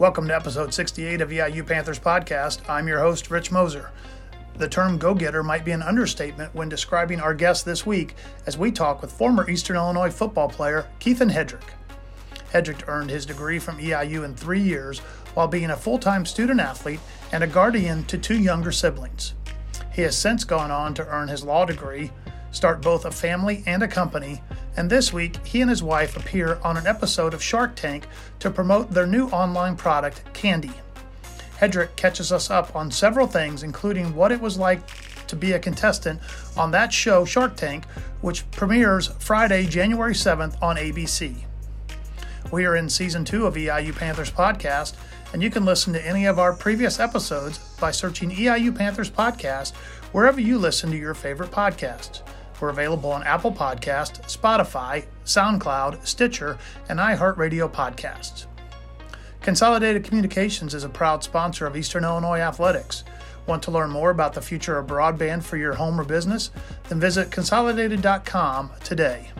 Welcome to episode 68 of EIU Panthers podcast. I'm your host, Rich Moser. The term go getter might be an understatement when describing our guest this week as we talk with former Eastern Illinois football player Keithan Hedrick. Hedrick earned his degree from EIU in three years while being a full time student athlete and a guardian to two younger siblings. He has since gone on to earn his law degree, start both a family and a company, and this week he and his wife appear on an episode of Shark Tank to promote their new online product, Candi. Hedrick catches us up on several things, including what it was like to be a contestant on that show, Shark Tank, which premieres Friday, January 7th on ABC. We are in season two of EIU Panthers podcast, and you can listen to any of our previous episodes by searching EIU Panthers podcast wherever you listen to your favorite podcasts. We're available on Apple Podcast, Spotify, SoundCloud, Stitcher, and iHeartRadio podcasts. Consolidated Communications is a proud sponsor of Eastern Illinois Athletics. Want to learn more about the future of broadband for your home or business? Then visit consolidated.com today.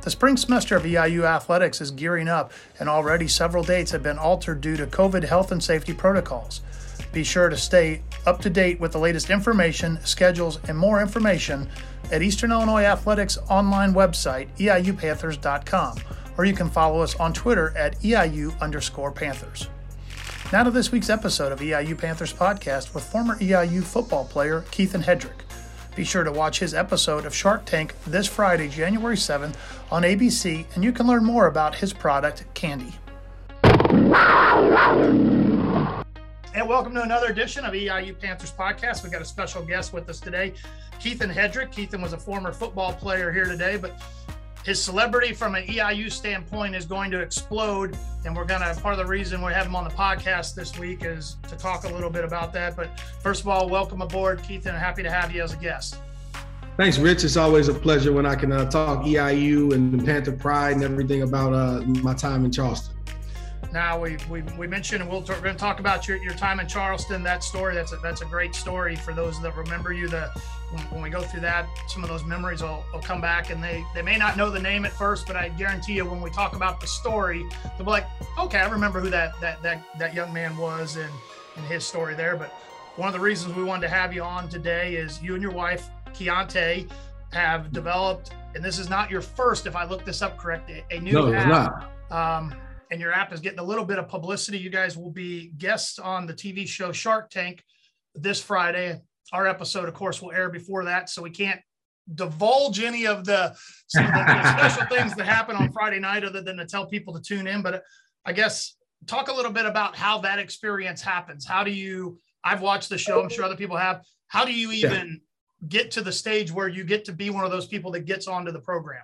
The spring semester of EIU athletics is gearing up, and already several dates have been altered due to COVID health and safety protocols. Be sure to stay up to date with the latest information, schedules, and more information at Eastern Illinois Athletics online website, eiupanthers.com, or you can follow us on Twitter at EIU underscore Panthers. Now to this week's episode of EIU Panthers podcast with former EIU football player Keithan Hedrick. Be sure to watch his episode of Shark Tank this Friday, January 7th on ABC, and you can learn more about his product, Candi. And welcome to another edition of EIU Panthers podcast. We've got a special guest with us today, Keithan Hedrick. Keithan was a former football player here today, but his celebrity from an EIU standpoint is going to explode. And we're going to, part of the reason we have him on the podcast this week is to talk a little bit about that. But first of all, welcome aboard, Keithan. Happy to have you as a guest. Thanks, Rich. It's always a pleasure when I can uh, talk EIU and Panther Pride and everything about uh, my time in Charleston. Now we, we, we mentioned, and we'll, we're going to talk about your, your time in Charleston. That story, that's a, that's a great story for those that remember you. The when, when we go through that, some of those memories will, will come back, and they they may not know the name at first, but I guarantee you, when we talk about the story, they'll be like, okay, I remember who that that that that young man was and and his story there. But one of the reasons we wanted to have you on today is you and your wife, Keontae, have developed, and this is not your first, if I look this up correctly, a new no, app. Um, and your app is getting a little bit of publicity. You guys will be guests on the TV show Shark Tank this Friday. Our episode, of course, will air before that, so we can't divulge any of the, the, the special things that happen on Friday night, other than to tell people to tune in. But uh, I guess talk a little bit about how that experience happens. How do you? I've watched the show. I'm sure other people have. How do you even yeah. get to the stage where you get to be one of those people that gets onto the program?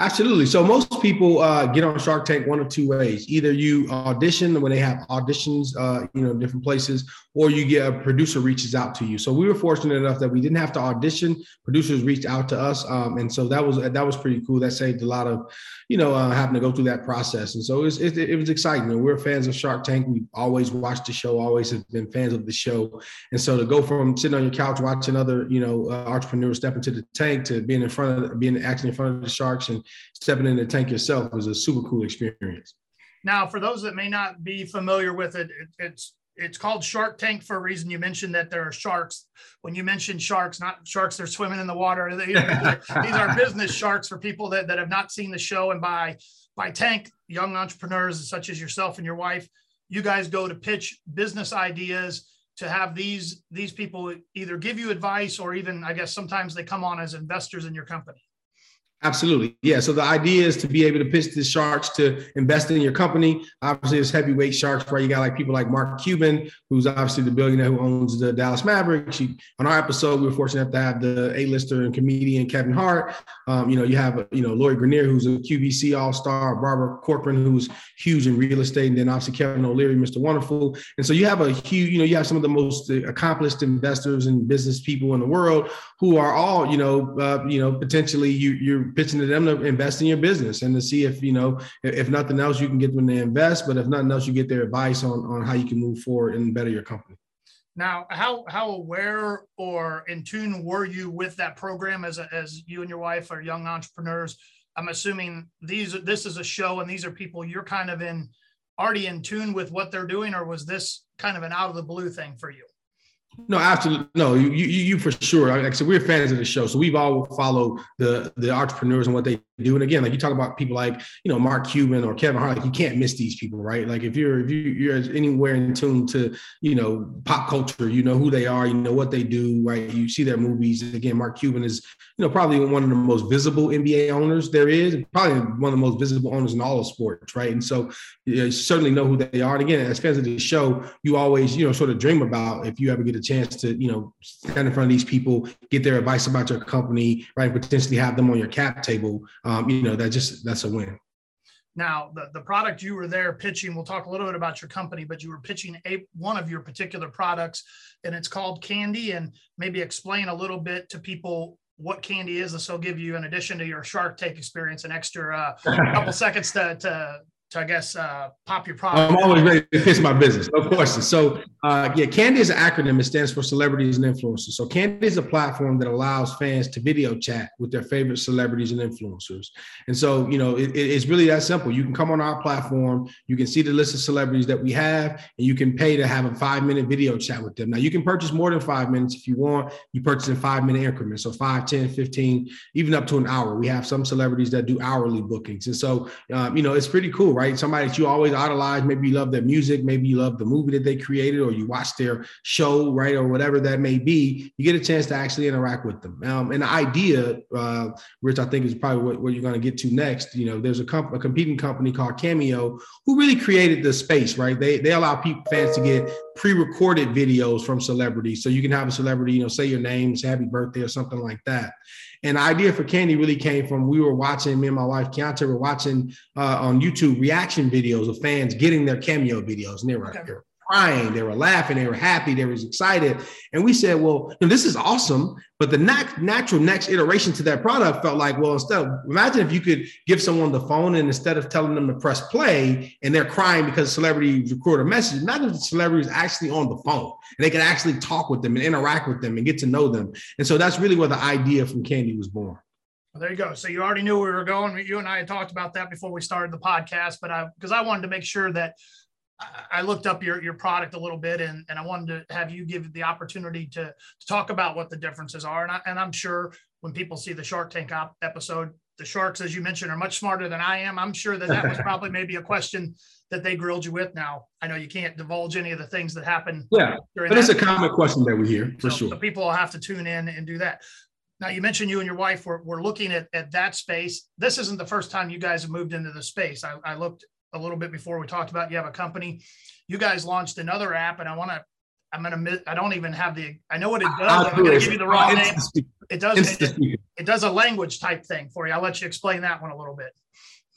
Absolutely. So most people uh, get on Shark Tank one of two ways: either you audition when they have auditions, uh, you know, different places, or you get a producer reaches out to you. So we were fortunate enough that we didn't have to audition. Producers reached out to us, um, and so that was that was pretty cool. That saved a lot of, you know, uh, having to go through that process. And so it was, it, it was exciting. And we're fans of Shark Tank. We always watched the show. Always have been fans of the show. And so to go from sitting on your couch watching other, you know, uh, entrepreneurs step into the tank to being in front of being actually in front of the sharks and stepping in the tank yourself was a super cool experience. Now, for those that may not be familiar with it, it it's it's called Shark Tank for a reason. You mentioned that there are sharks. When you mention sharks, not sharks they're swimming in the water. These are business sharks for people that, that have not seen the show. And by by tank, young entrepreneurs such as yourself and your wife, you guys go to pitch business ideas to have these these people either give you advice or even I guess sometimes they come on as investors in your company. Absolutely. Yeah. So the idea is to be able to pitch the sharks to invest in your company. Obviously, it's heavyweight sharks, right? You got like people like Mark Cuban, who's obviously the billionaire who owns the Dallas Mavericks. You, on our episode, we were fortunate to have the A-lister and comedian Kevin Hart. Um, you know, you have, you know, Lori Greiner, who's a QVC all-star, Barbara Corcoran, who's huge in real estate, and then obviously Kevin O'Leary, Mr. Wonderful. And so you have a huge, you know, you have some of the most accomplished investors and business people in the world who are all, you know, uh, you know, potentially you, you're pitching to them to invest in your business and to see if you know if nothing else you can get them to invest but if nothing else you get their advice on on how you can move forward and better your company now how how aware or in tune were you with that program as a, as you and your wife are young entrepreneurs i'm assuming these this is a show and these are people you're kind of in already in tune with what they're doing, or was this kind of an out of the blue thing for you? No, absolutely. No, you, you, you for sure. Like I said, we're fans of the show, so we've all followed the the entrepreneurs and what they do. And again, like you talk about people like you know Mark Cuban or Kevin Hart, like you can't miss these people, right? Like if you're if you you're anywhere in tune to you know pop culture, you know who they are, you know what they do, right? You see their movies. Again, Mark Cuban is you know probably one of the most visible NBA owners there is, probably one of the most visible owners in all of sports, right? And so you, certainly know who they are. And again, as fans of the show, you always you know sort of dream about if you ever get a chance to you know stand in front of these people, get their advice about your company, right? Potentially have them on your cap table um, you know, that just that's a win. Now, the, the product you were there pitching, we'll talk a little bit about your company, but you were pitching a one of your particular products, and it's called Candi. And maybe explain a little bit to people what Candi is. This will give you, in addition to your Shark Tank experience, an extra uh, couple seconds to, to to I guess uh, pop your product. I'm always ready to pitch my business, no question. So uh, yeah, Candi is an acronym. It stands for celebrities and influencers. So Candi is a platform that allows fans to video chat with their favorite celebrities and influencers. And so you know it, it's really that simple. You can come on our platform, you can see the list of celebrities that we have, and you can pay to have a five minute video chat with them. Now you can purchase more than five minutes if you want. You purchase in five minute increments, so 5, 10, 15, even up to an hour. We have some celebrities that do hourly bookings, and so um, you know it's pretty cool right? Somebody that you always idolize. Maybe you love their music. Maybe you love the movie that they created, or you watch their show, right, or whatever that may be. You get a chance to actually interact with them. Um, and the idea, uh, Rich, I think is probably what, what you're going to get to next. You know, there's a, comp- a competing company called Cameo who really created the space, right? They they allow people fans to get pre-recorded videos from celebrities, so you can have a celebrity, you know, say your name, say happy birthday, or something like that. And the idea for Candi really came from we were watching, me and my wife Keontae were watching uh, on YouTube reaction videos of fans getting their cameo videos, and they were, okay. were crying, they were laughing, they were happy, they were excited. And we said, well, this is awesome. But the nat- natural next iteration to that product felt like, well, instead of imagine if you could give someone the phone and instead of telling them to press play and they're crying because celebrity record a message, imagine if the celebrity is actually on the phone and they can actually talk with them and interact with them and get to know them. And so that's really where the idea from Candi was born. Well, there you go. So you already knew where we were going. You and I had talked about that before we started the podcast, but I because I wanted to make sure that I looked up your, your product a little bit and, and I wanted to have you give the opportunity to, to talk about what the differences are. And, I, and I'm sure when people see the Shark Tank op- episode, the Sharks, as you mentioned, are much smarter than I am. I'm sure that that was probably maybe a question that they grilled you with. Now, I know you can't divulge any of the things that happen. Yeah, but it's a common question that we hear for so, sure. So people will have to tune in and do that. Now, you mentioned you and your wife were, were looking at, at that space. This isn't the first time you guys have moved into the space. I, I looked a little bit before we talked about you have a company. You guys launched another app, and I want to. I'm gonna. I don't even have the. I know what it does. I'm gonna give you the wrong name. It does. It, it, does a language type thing for you. I'll let you explain that one a little bit.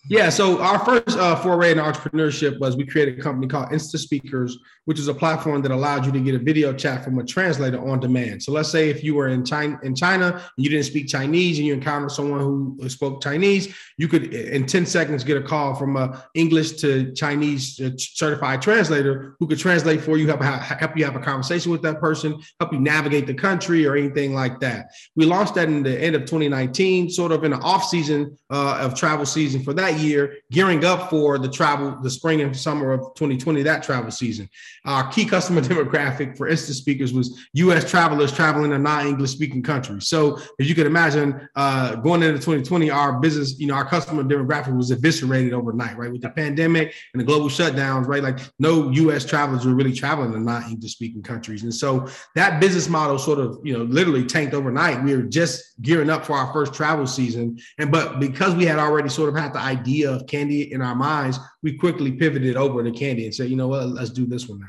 Yeah, so our first uh, foray in entrepreneurship was we created a company called Insta Speakers, which is a platform that allowed you to get a video chat from a translator on demand. So let's say if you were in China, in China and you didn't speak Chinese, and you encountered someone who spoke Chinese, you could in ten seconds get a call from a English to Chinese uh, certified translator who could translate for you, help help you have a conversation with that person, help you navigate the country or anything like that. We launched that in the end of 2019, sort of in the off season uh, of travel season for that year, gearing up for the travel, the spring and summer of 2020, that travel season. Our key customer demographic for Insta Speakers was U.S. travelers traveling to non-English speaking countries. So, as you can imagine, uh, going into 2020, our business, you know, our customer demographic was eviscerated overnight, right? With the pandemic and the global shutdowns, right? Like no U.S. travelers were really traveling to non-English speaking countries, and so that business model sort of, you know, literally tanked overnight. We were just gearing up for our first travel season, and but because we had already sort of had the idea idea of Candi in our minds, we quickly pivoted over to Candi and said, you know what, let's do this one now.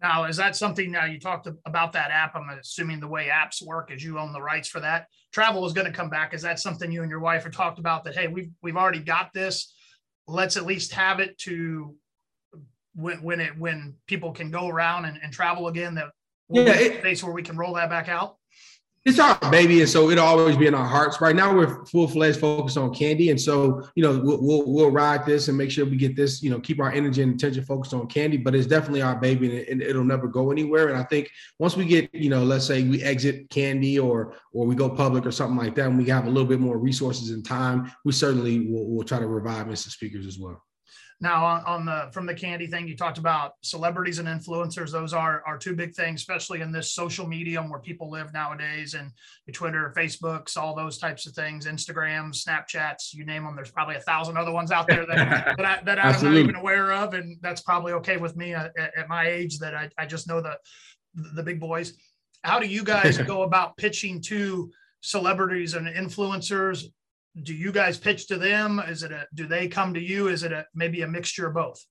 Now, is that something now you talked about that app? I'm assuming the way apps work is you own the rights for that. Travel is going to come back. Is that something you and your wife have talked about that, hey, we've, we've already got this. Let's at least have it to when, when it, when people can go around and, and travel again, that we'll yeah, it, space where we can roll that back out it's our baby, and so it'll always be in our hearts. Right now, we're full fledged focused on Candi, and so you know we'll, we'll, we'll ride this and make sure we get this. You know, keep our energy and attention focused on Candi, but it's definitely our baby, and, it, will never go anywhere. And I think once we get, you know, let's say we exit Candi or or we go public or something like that, and we have a little bit more resources and time, we certainly will, will try to revive Mr. Speakers as well. Now, on, on, the from the Candi thing, you talked about celebrities and influencers. Those are are two big things, especially in this social medium where people live nowadays, and Twitter, Facebooks, all those types of things, Instagram, Snapchats, you name them. There's probably a thousand other ones out there that that, I, that I'm not even aware of, and that's probably okay with me uh, at, at my age. That I, I just know the the big boys. How do you guys go about pitching to celebrities and influencers do you guys pitch to them? Is it a do they come to you? Is it a maybe a mixture of both?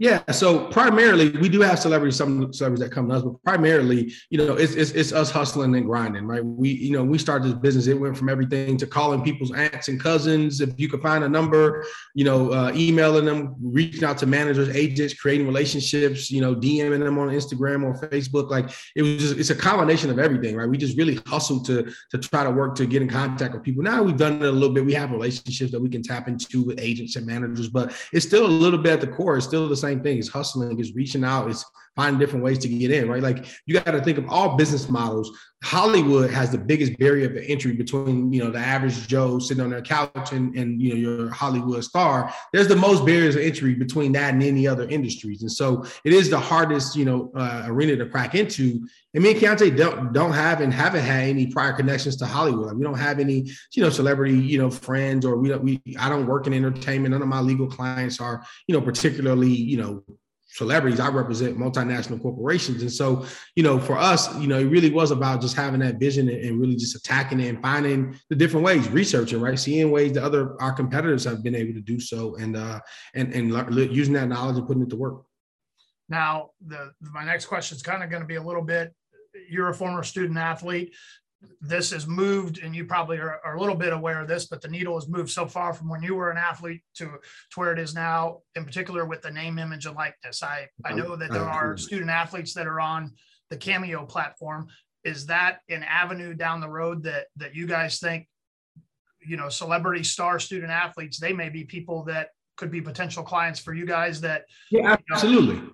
Yeah, so primarily we do have celebrities, some celebrities that come to us, but primarily, you know, it's, it's, it's us hustling and grinding, right? We, you know, we started this business. It went from everything to calling people's aunts and cousins. If you could find a number, you know, uh, emailing them, reaching out to managers, agents, creating relationships, you know, DMing them on Instagram or Facebook. Like it was just, it's a combination of everything, right? We just really hustled to to try to work to get in contact with people. Now we've done it a little bit. We have relationships that we can tap into with agents and managers, but it's still a little bit at the core. It's still the same same thing. It's hustling, it's reaching out, it's finding different ways to get in, right? Like you got to think of all business models. Hollywood has the biggest barrier of entry between, you know, the average Joe sitting on their couch and, and you know, your Hollywood star. There's the most barriers of entry between that and any other industries. And so it is the hardest, you know, uh, arena to crack into. And me and Keontae don't, don't have and haven't had any prior connections to Hollywood. Like we don't have any, you know, celebrity, you know, friends or we don't, we, I don't work in entertainment. None of my legal clients are, you know, particularly, you know, celebrities. I represent multinational corporations. And so, you know, for us, you know, it really was about just having that vision and really just attacking it and finding the different ways, researching, right? Seeing ways that other our competitors have been able to do so and uh and and using that knowledge and putting it to work. Now, the my next question is kind of going to be a little bit you're a former student athlete this has moved, and you probably are, are, a little bit aware of this, but the needle has moved so far from when you were an athlete to, to where it is now, in particular with the name, image, and likeness. I, I mm-hmm. know that there are student athletes that are on the Cameo platform. Is that an avenue down the road that that you guys think, you know, celebrity star student athletes, they may be people that could be potential clients for you guys that yeah, absolutely. You know,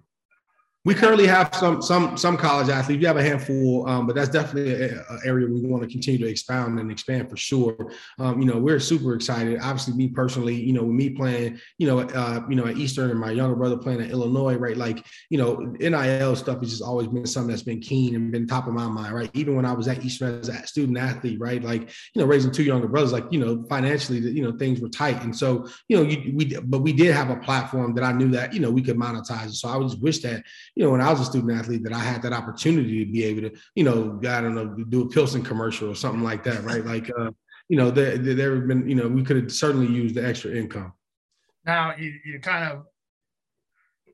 we currently have some some some college athletes. We have a handful, um, but that's definitely an area we want to continue to expound and expand for sure. Um, you know, we're super excited. Obviously, me personally, you know, with me playing, you know, uh, you know, at Eastern and my younger brother playing at Illinois, right? Like, you know, NIL stuff has just always been something that's been keen and been top of my mind, right? Even when I was at Eastern as a student athlete, right? Like, you know, raising two younger brothers, like, you know, financially, you know, things were tight, and so, you know, you, we, but we did have a platform that I knew that, you know, we could monetize. So I just wish that you know, when I was a student athlete, that I had that opportunity to be able to, you know, I don't know, do a Pilsen commercial or something like that, right? Like, uh, you know, there, there have been, you know, we could have certainly used the extra income. Now you, you kind of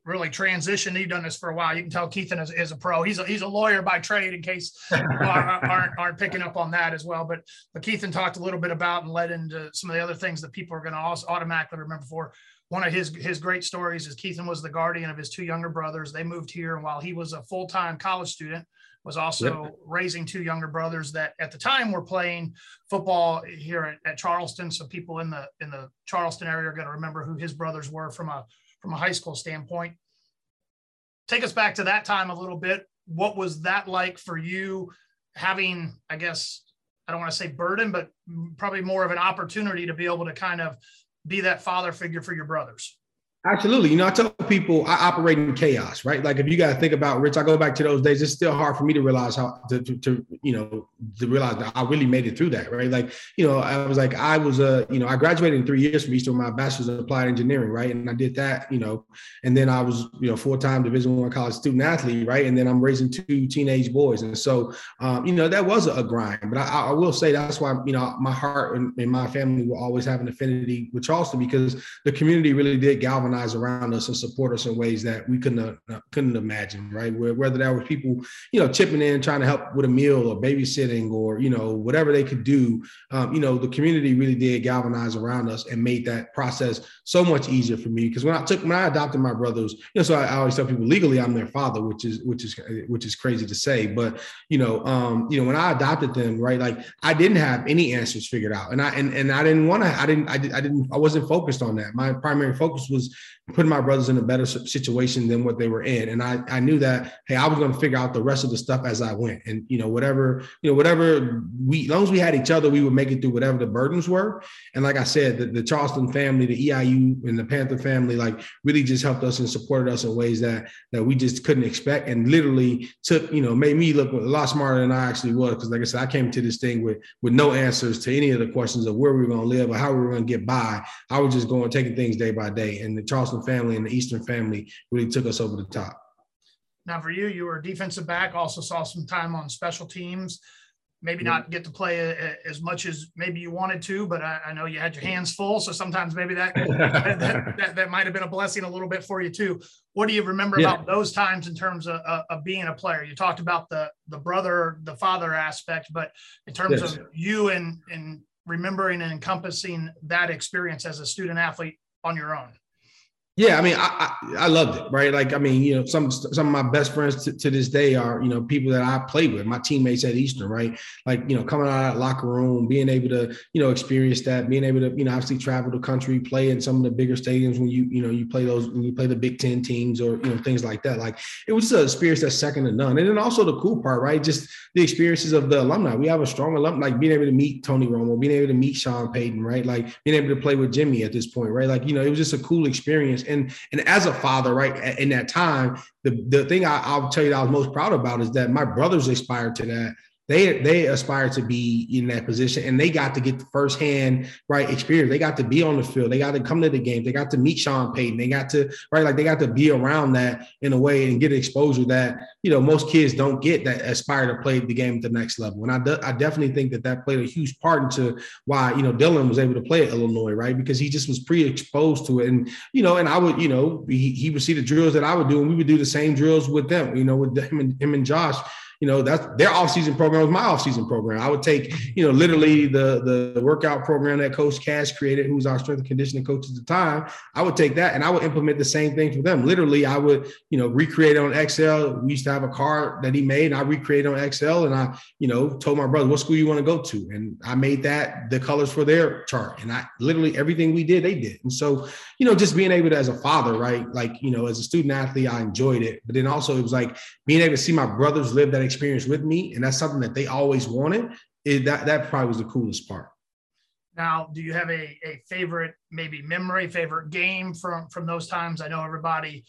really transitioned. You've done this for a while. You can tell Keithan is, is a pro. He's a, he's a lawyer by trade in case aren't, aren't picking up on that as well. But, but Keithan talked a little bit about and led into some of the other things that people are going to also automatically remember for one of his his great stories is Keithan was the guardian of his two younger brothers. They moved here, and while he was a full time college student, was also yep. raising two younger brothers that at the time were playing football here at, at, Charleston. So people in the in the Charleston area are going to remember who his brothers were from a from a high school standpoint. Take us back to that time a little bit. What was that like for you? Having, I guess, I don't want to say burden, but probably more of an opportunity to be able to kind of be that father figure for your brothers. Absolutely. You know, I tell people I operate in chaos, right? Like if you got to think about Rich, I go back to those days. It's still hard for me to realize how to, to, to, you know, to realize that I really made it through that, right? Like, you know, I was like, I was a, you know, I graduated in three years from Eastern, my bachelor's in applied engineering, right? And I did that, you know, and then I was, you know, full-time division one college student athlete, right? And then I'm raising two teenage boys. And so, um, you know, that was a grind, but I, I will say that's why, you know, my heart and, and my family will always have an affinity with Charleston because the community really did galvanize galvanize around us and support us in ways that we couldn't uh, couldn't imagine, right? Where, whether that was people, you know, chipping in, trying to help with a meal or babysitting or you know whatever they could do, um, you know, the community really did galvanize around us and made that process so much easier for me. Because when I took when I adopted my brothers, you know, so I, I, always tell people legally I'm their father, which is which is which is crazy to say, but you know, um, you know, when I adopted them, right, like I didn't have any answers figured out, and I and and I didn't want to, I didn't, I, I didn't, I wasn't focused on that. My primary focus was putting my brothers in a better situation than what they were in. And I, I knew that, hey, I was going to figure out the rest of the stuff as I went. And, you know, whatever, you know, whatever we, as long as we had each other, we would make it through whatever the burdens were. And like I said, the, the Charleston family, the EIU and the Panther family, like really just helped us and supported us in ways that, that we just couldn't expect and literally took, you know, made me look a lot smarter than I actually was. Cause like I said, I came to this thing with, with no answers to any of the questions of where we were going to live or how we were going to get by. I was just going, taking things day by day. And the Charleston family and the Eastern family really took us over the top. Now, for you, you were a defensive back, also saw some time on special teams. Maybe not get to play as much as maybe you wanted to, but I, I know you had your hands full. So sometimes maybe that that, that, that, might have been a blessing a little bit for you too. What do you remember yeah. about those times in terms of, of, of, being a player? You talked about the the brother, the father aspect, but in terms yes. of you and and remembering and encompassing that experience as a student athlete on your own. Yeah, I mean, I, I, I loved it, right? Like, I mean, you know, some some of my best friends to, to, this day are, you know, people that I played with, my teammates at Eastern, right? Like, you know, coming out of that locker room, being able to, you know, experience that, being able to, you know, obviously travel the country, play in some of the bigger stadiums when you, you know, you play those when you play the Big Ten teams or you know things like that. Like, it was just an experience that's second to none. And then also the cool part, right? Just the experiences of the alumni. We have a strong alumni, like being able to meet Tony Romo, being able to meet Sean Payton, right? Like being able to play with Jimmy at this point, right? Like, you know, it was just a cool experience. And and as a father, right, in that time, the, the thing I, I'll tell you that I was most proud about is that my brothers aspired to that they they aspire to be in that position and they got to get the firsthand right experience. They got to be on the field. They got to come to the game. They got to meet Sean Payton. They got to right like they got to be around that in a way and get exposure that you know most kids don't get that aspire to play the game at the next level. And I de- I definitely think that that played a huge part into why you know Dylan was able to play at Illinois right because he just was pre-exposed to it and you know and I would you know he, he would see the drills that I would do and we would do the same drills with them you know with him and him and Josh you know, that's their off-season program was my off-season program. I would take, you know, literally the, the workout program that Coach Cash created, who's our strength and conditioning coach at the time. I would take that and I would implement the same thing for them. Literally, I would, you know, recreate on Excel. We used to have a card that he made, and I recreated on Excel, and I, you know, told my brother what school you want to go to, and I made that the colors for their chart. And I literally everything we did, they did. And so, you know, just being able to, as a father, right, like you know, as a student athlete, I enjoyed it. But then also, it was like being able to see my brothers live that experience with me, and that's something that they always wanted. It, that that probably was the coolest part. Now, do you have a, a favorite, maybe memory, favorite game from from those times? I know everybody,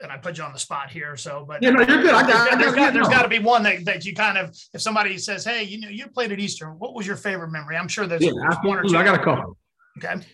and I put you on the spot here, so but yeah, no, you're good. I got, there's, got, there's got to be one that, that you kind of, if somebody says, "Hey, you know, you played at Eastern. What was your favorite memory?" I'm sure there's, yeah, one or two. I got a couple. Okay.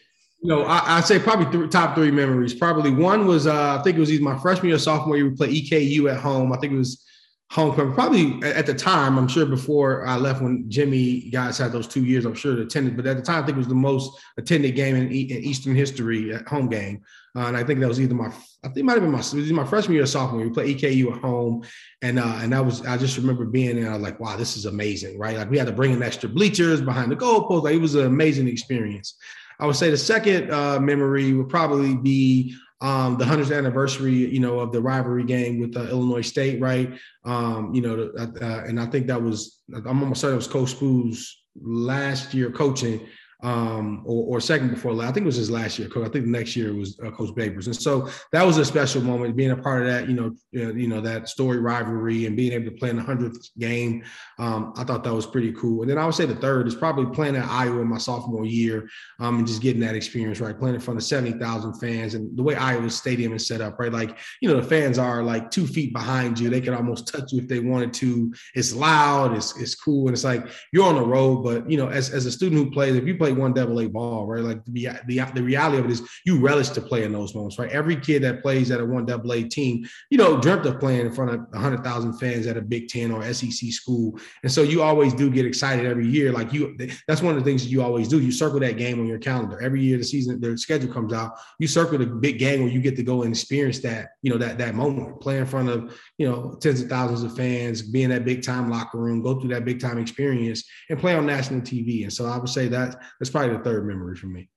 You know, I, would say probably th- top three memories. Probably one was uh, I think it was either my freshman or sophomore year. We played EKU at home. I think it was homecoming. Probably at the time, I'm sure before I left when Jimmy guys had those two years, I'm sure they attended. But at the time, I think it was the most attended game in, in Eastern history at home game. Uh, and I think that was either my, I think it might have been my, it was my freshman year or sophomore. We played EKU at home, and uh, and that was I just remember being there. I was like, wow, this is amazing, right? Like we had to bring in extra bleachers behind the goalpost. Like it was an amazing experience. I would say the second uh, memory would probably be um, the 100th anniversary, you know, of the rivalry game with uh, Illinois State, right? Um, you know, uh, uh, and I think that was, I'm almost certain it was Coach Spoo's last year coaching um, or, or, second before last. I think it was his last year. I think the next year was uh, Coach Babers, and so that was a special moment. Being a part of that, you know, uh, you know that story rivalry and being able to play in the hundredth game, um, I thought that was pretty cool. And then I would say the third is probably playing at Iowa in my sophomore year um, and just getting that experience right, playing in front of seventy thousand fans and the way Iowa Stadium is set up, right? Like you know, the fans are like two feet behind you; they can almost touch you if they wanted to. It's loud, it's it's cool, and it's like you're on the road. But you know, as as a student who plays, if you play play one double A ball, right? Like the, the the reality of it is you relish to play in those moments, right? Every kid that plays at a one double A team, you know, dreamt of playing in front of hundred thousand fans at a Big Ten or SEC school, and so you always do get excited every year. Like you, that's one of the things that you always do. You circle that game on your calendar every year. The season, the schedule comes out. You circle the big game where you get to go and experience that, you know, that that moment, play in front of you know tens of thousands of fans, be in that big time locker room, go through that big time experience, and play on national TV. And so I would say that that's probably the third memory for me.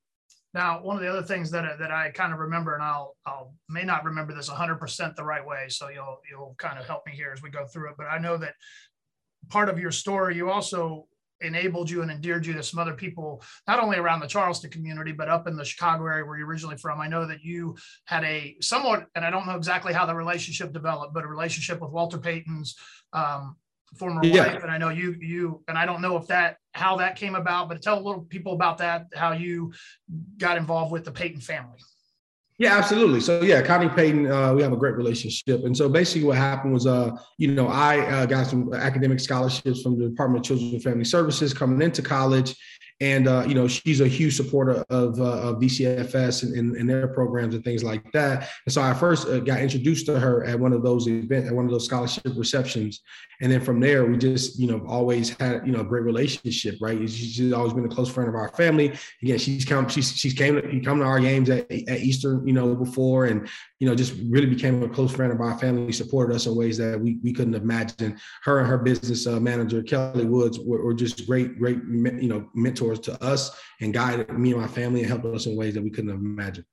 Now, one of the other things that, that I kind of remember, and I'll, I'll may not remember this 100% the right way, so you'll you'll kind of help me here as we go through it. But I know that part of your story, you also enabled you and endeared you to some other people, not only around the Charleston community, but up in the Chicago area where you're originally from. I know that you had a somewhat, and I don't know exactly how the relationship developed, but a relationship with Walter Payton's um, former yeah. wife. And I know you, you, and I don't know if that, how that came about, but tell a little people about that, how you got involved with the Payton family. Yeah, absolutely. So yeah, Connie Payton, uh, we have a great relationship. And so basically what happened was, uh, you know, I uh, got some academic scholarships from the Department of Children and Family Services coming into college. And, uh, you know, she's a huge supporter of, uh, of DCFS and, and, and, their programs and things like that. And so I first uh, got introduced to her at one of those events, at one of those scholarship receptions. And then from there, we just, you know, always had, you know, a great relationship, right? She's always been a close friend of our family. Again, she's come, she's, she's came to, come to our games at, at Eastern, you know, before and, you know, just really became a close friend of our family, supported us in ways that we, we couldn't imagine. Her and her business uh, manager, Kelly Woods, were, were, just great, great, you know, mentors to us and guided me and my family and helped us in ways that we couldn't imagine.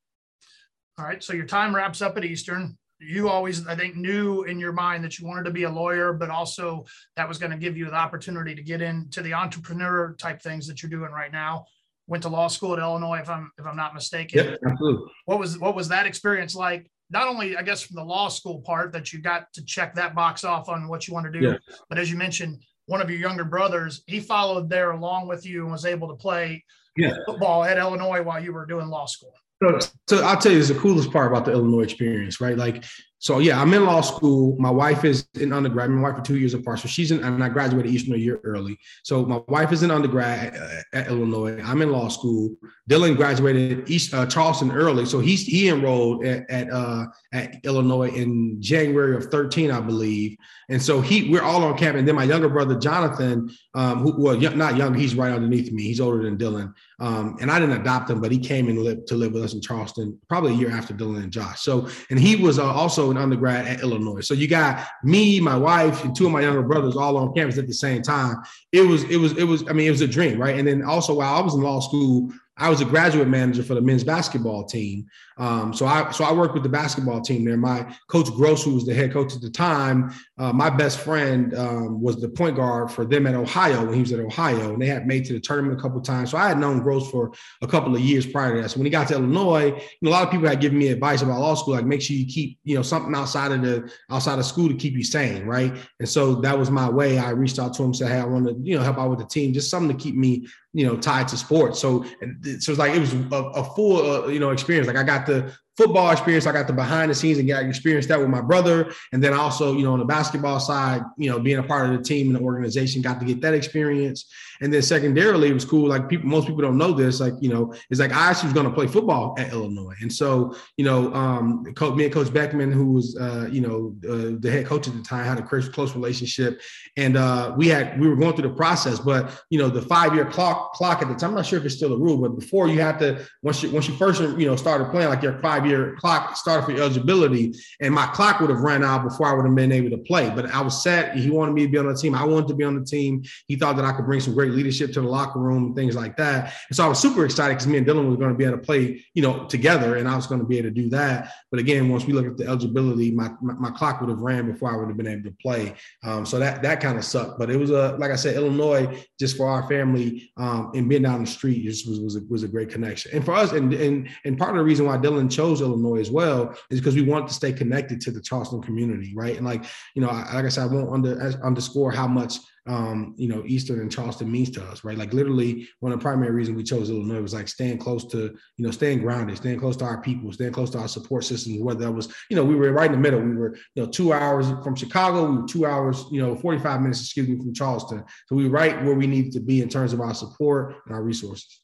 All right. So your time wraps up at Eastern you always, I think, knew in your mind that you wanted to be a lawyer, but also that was going to give you the opportunity to get into the entrepreneur type things that you're doing right now. Went to law school at Illinois, if I'm if I'm not mistaken. Yeah, absolutely. What was what was that experience like? Not only, I guess, from the law school part that you got to check that box off on what you want to do, yeah. but as you mentioned, one of your younger brothers, he followed there along with you and was able to play yeah. football at Illinois while you were doing law school. So, so I'll tell you, it's the coolest part about the Illinois experience, right? Like, so yeah, I'm in law school. My wife is in undergrad. My wife for two years apart, so she's in, and I graduated Eastern a year early. So my wife is in undergrad at, at Illinois. I'm in law school. Dylan graduated East uh, Charleston early, so he's he enrolled at at, uh, at Illinois in January of 13, I believe. And so he, we're all on campus. And then my younger brother Jonathan, um, who well, not young, he's right underneath me. He's older than Dylan. Um, and I didn't adopt him, but he came and lived to live with us in Charleston probably a year after Dylan and Josh. So, and he was uh, also an undergrad at Illinois. So you got me, my wife, and two of my younger brothers all on campus at the same time. It was, it was, it was. I mean, it was a dream, right? And then also while I was in law school, I was a graduate manager for the men's basketball team. Um, so I so I worked with the basketball team there. My coach Groce, who was the head coach at the time, uh, my best friend um, was the point guard for them at Ohio when he was at Ohio, and they had made to the tournament a couple times. So I had known Groce for a couple of years prior to that. So when he got to Illinois, you know, a lot of people had given me advice about law school, like make sure you keep you know something outside of the outside of school to keep you sane, right? And so that was my way. I reached out to him, said, "Hey, I want to you know help out with the team, just something to keep me you know tied to sports." So so it's like it was a, a full uh, you know experience. Like I got the football experience. I got the behind the scenes and got experience that with my brother. And then also, you know, on the basketball side, you know, being a part of the team and the organization, got to get that experience. And then secondarily, it was cool. Like people, most people don't know this. Like, you know, it's like I actually was going to play football at Illinois. And so, you know, um, coach, me and Coach Beckman, who was, uh, you know, uh, the head coach at the time, had a close, close relationship. And uh, we had, we were going through the process, but, you know, the five year clock, clock at the time, I'm not sure if it's still a rule, but before you had to, once you, once you first, you know, started playing, like your five year clock started for eligibility. And my clock would have ran out before I would have been able to play. But I was set. He wanted me to be on the team. I wanted to be on the team. He thought that I could bring some great leadership to the locker room and things like that. And so I was super excited because me and Dylan were going to be able to play, you know, together, and I was going to be able to do that. But again, once we look at the eligibility, my my, my clock would have ran before I would have been able to play. Um, so that that kind of sucked. But it was a like I said, Illinois just for our family um, and being down the street just was was a, was a great connection. And for us, and and and part of the reason why Dylan chose Illinois as well is because we wanted to stay connected to the Charleston community, right? And like you know, I, like I said, I won't under, underscore how much um, you know, Eastern and Charleston means to us, right? Like literally one of the primary reasons we chose Illinois was like staying close to, you know, staying grounded, staying close to our people, staying close to our support systems, whether that was, you know, we were right in the middle. We were, you know, two hours from Chicago, we were two hours, you know, 45 minutes, excuse me, from Charleston. So we were right where we needed to be in terms of our support and our resources.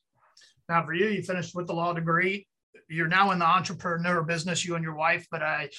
Now for you, you finished with the law degree. You're now in the entrepreneur business, you and your wife, but I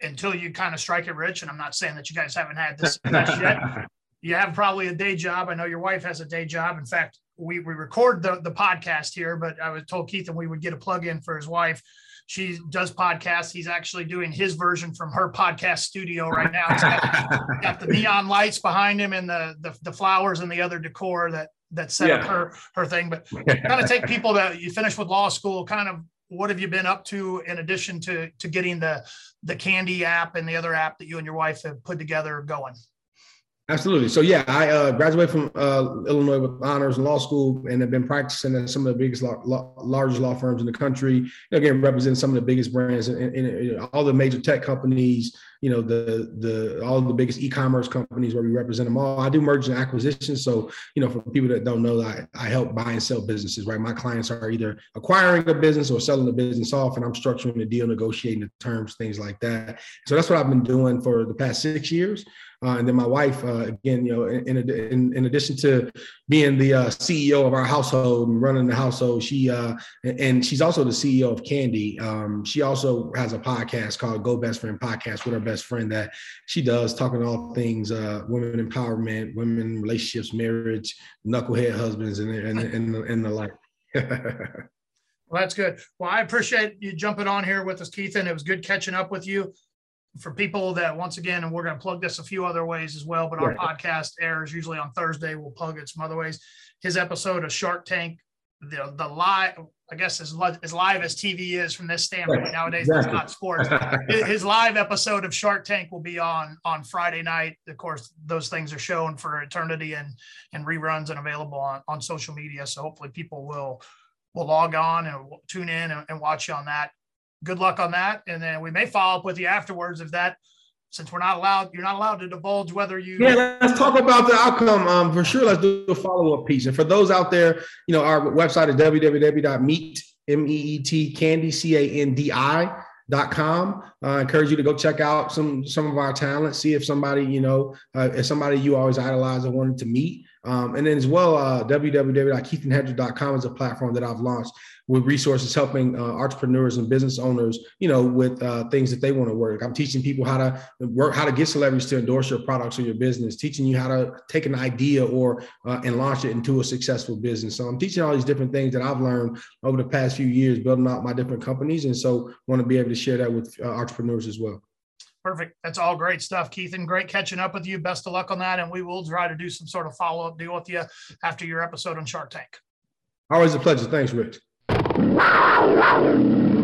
until you kind of strike it rich, and I'm not saying that you guys haven't had this yet, you have probably a day job. I know your wife has a day job. In fact, we, we record the, the podcast here, but I was told Keith and we would get a plug in for his wife. She does podcasts. He's actually doing his version from her podcast studio right now. He's got, got the neon lights behind him and the, the, the flowers and the other decor that that set yeah. up her her thing. But kind of take people that you finish with law school, kind of what have you been up to in addition to to getting the the Candi app and the other app that you and your wife have put together going? Absolutely. So yeah, I uh, graduated from uh, Illinois with honors in law school, and have been practicing at some of the biggest, law, law, largest law firms in the country. Again, representing some of the biggest brands and, all the major tech companies. You know, the the all the biggest e-commerce companies where we represent them all. I do mergers and acquisitions. So you know, for people that don't know, I I help buy and sell businesses. Right, my clients are either acquiring a business or selling the business off, and I'm structuring the deal, negotiating the terms, things like that. So that's what I've been doing for the past six years. Uh, and then my wife, uh, again, you know, in, in, in addition to being the uh, CEO of our household and running the household, she uh, and she's also the CEO of Candi. Um, she also has a podcast called Go Best Friend Podcast with her best friend that she does talking all things uh, women empowerment, women relationships, marriage, knucklehead husbands, and and and, and the like. Well, that's good. Well, I appreciate you jumping on here with us, Keith, and it was good catching up with you for people that once again, and we're going to plug this a few other ways as well, but our podcast airs usually on Thursday. We'll plug it some other ways. His episode of Shark Tank, the the live, I guess as, as live as TV is from this standpoint right. nowadays, exactly. it's not sports. his live episode of Shark Tank will be on on Friday night. Of course, those things are shown for eternity and and reruns and available on on social media. So hopefully people will will log on and tune in and, and watch you on that good luck on that. And then we may follow up with you afterwards if that, since we're not allowed, you're not allowed to divulge whether you. Yeah, let's talk about the outcome. Um, for sure, let's do a follow up piece. And for those out there, you know, our website is www.meet m e e t candy c a n d i dot com. Uh, I encourage you to go check out some some of our talent. See if somebody you know, uh, if somebody you always idolize and wanted to meet. Um, and then as well, uh, www.keithandhedrick.com is a platform that I've launched with resources helping uh, entrepreneurs and business owners, you know, with uh, things that they want to work. I'm teaching people how to work, how to get celebrities to endorse your products or your business, teaching you how to take an idea or uh, and launch it into a successful business. So I'm teaching all these different things that I've learned over the past few years, building out my different companies, and so want to be able to share that with uh, entrepreneurs as well. Perfect. That's all great stuff, Keith, and great catching up with you. Best of luck on that, and we will try to do some sort of follow up deal with you after your episode on Shark Tank. Always a pleasure. Thanks, Rich. Wow, wow.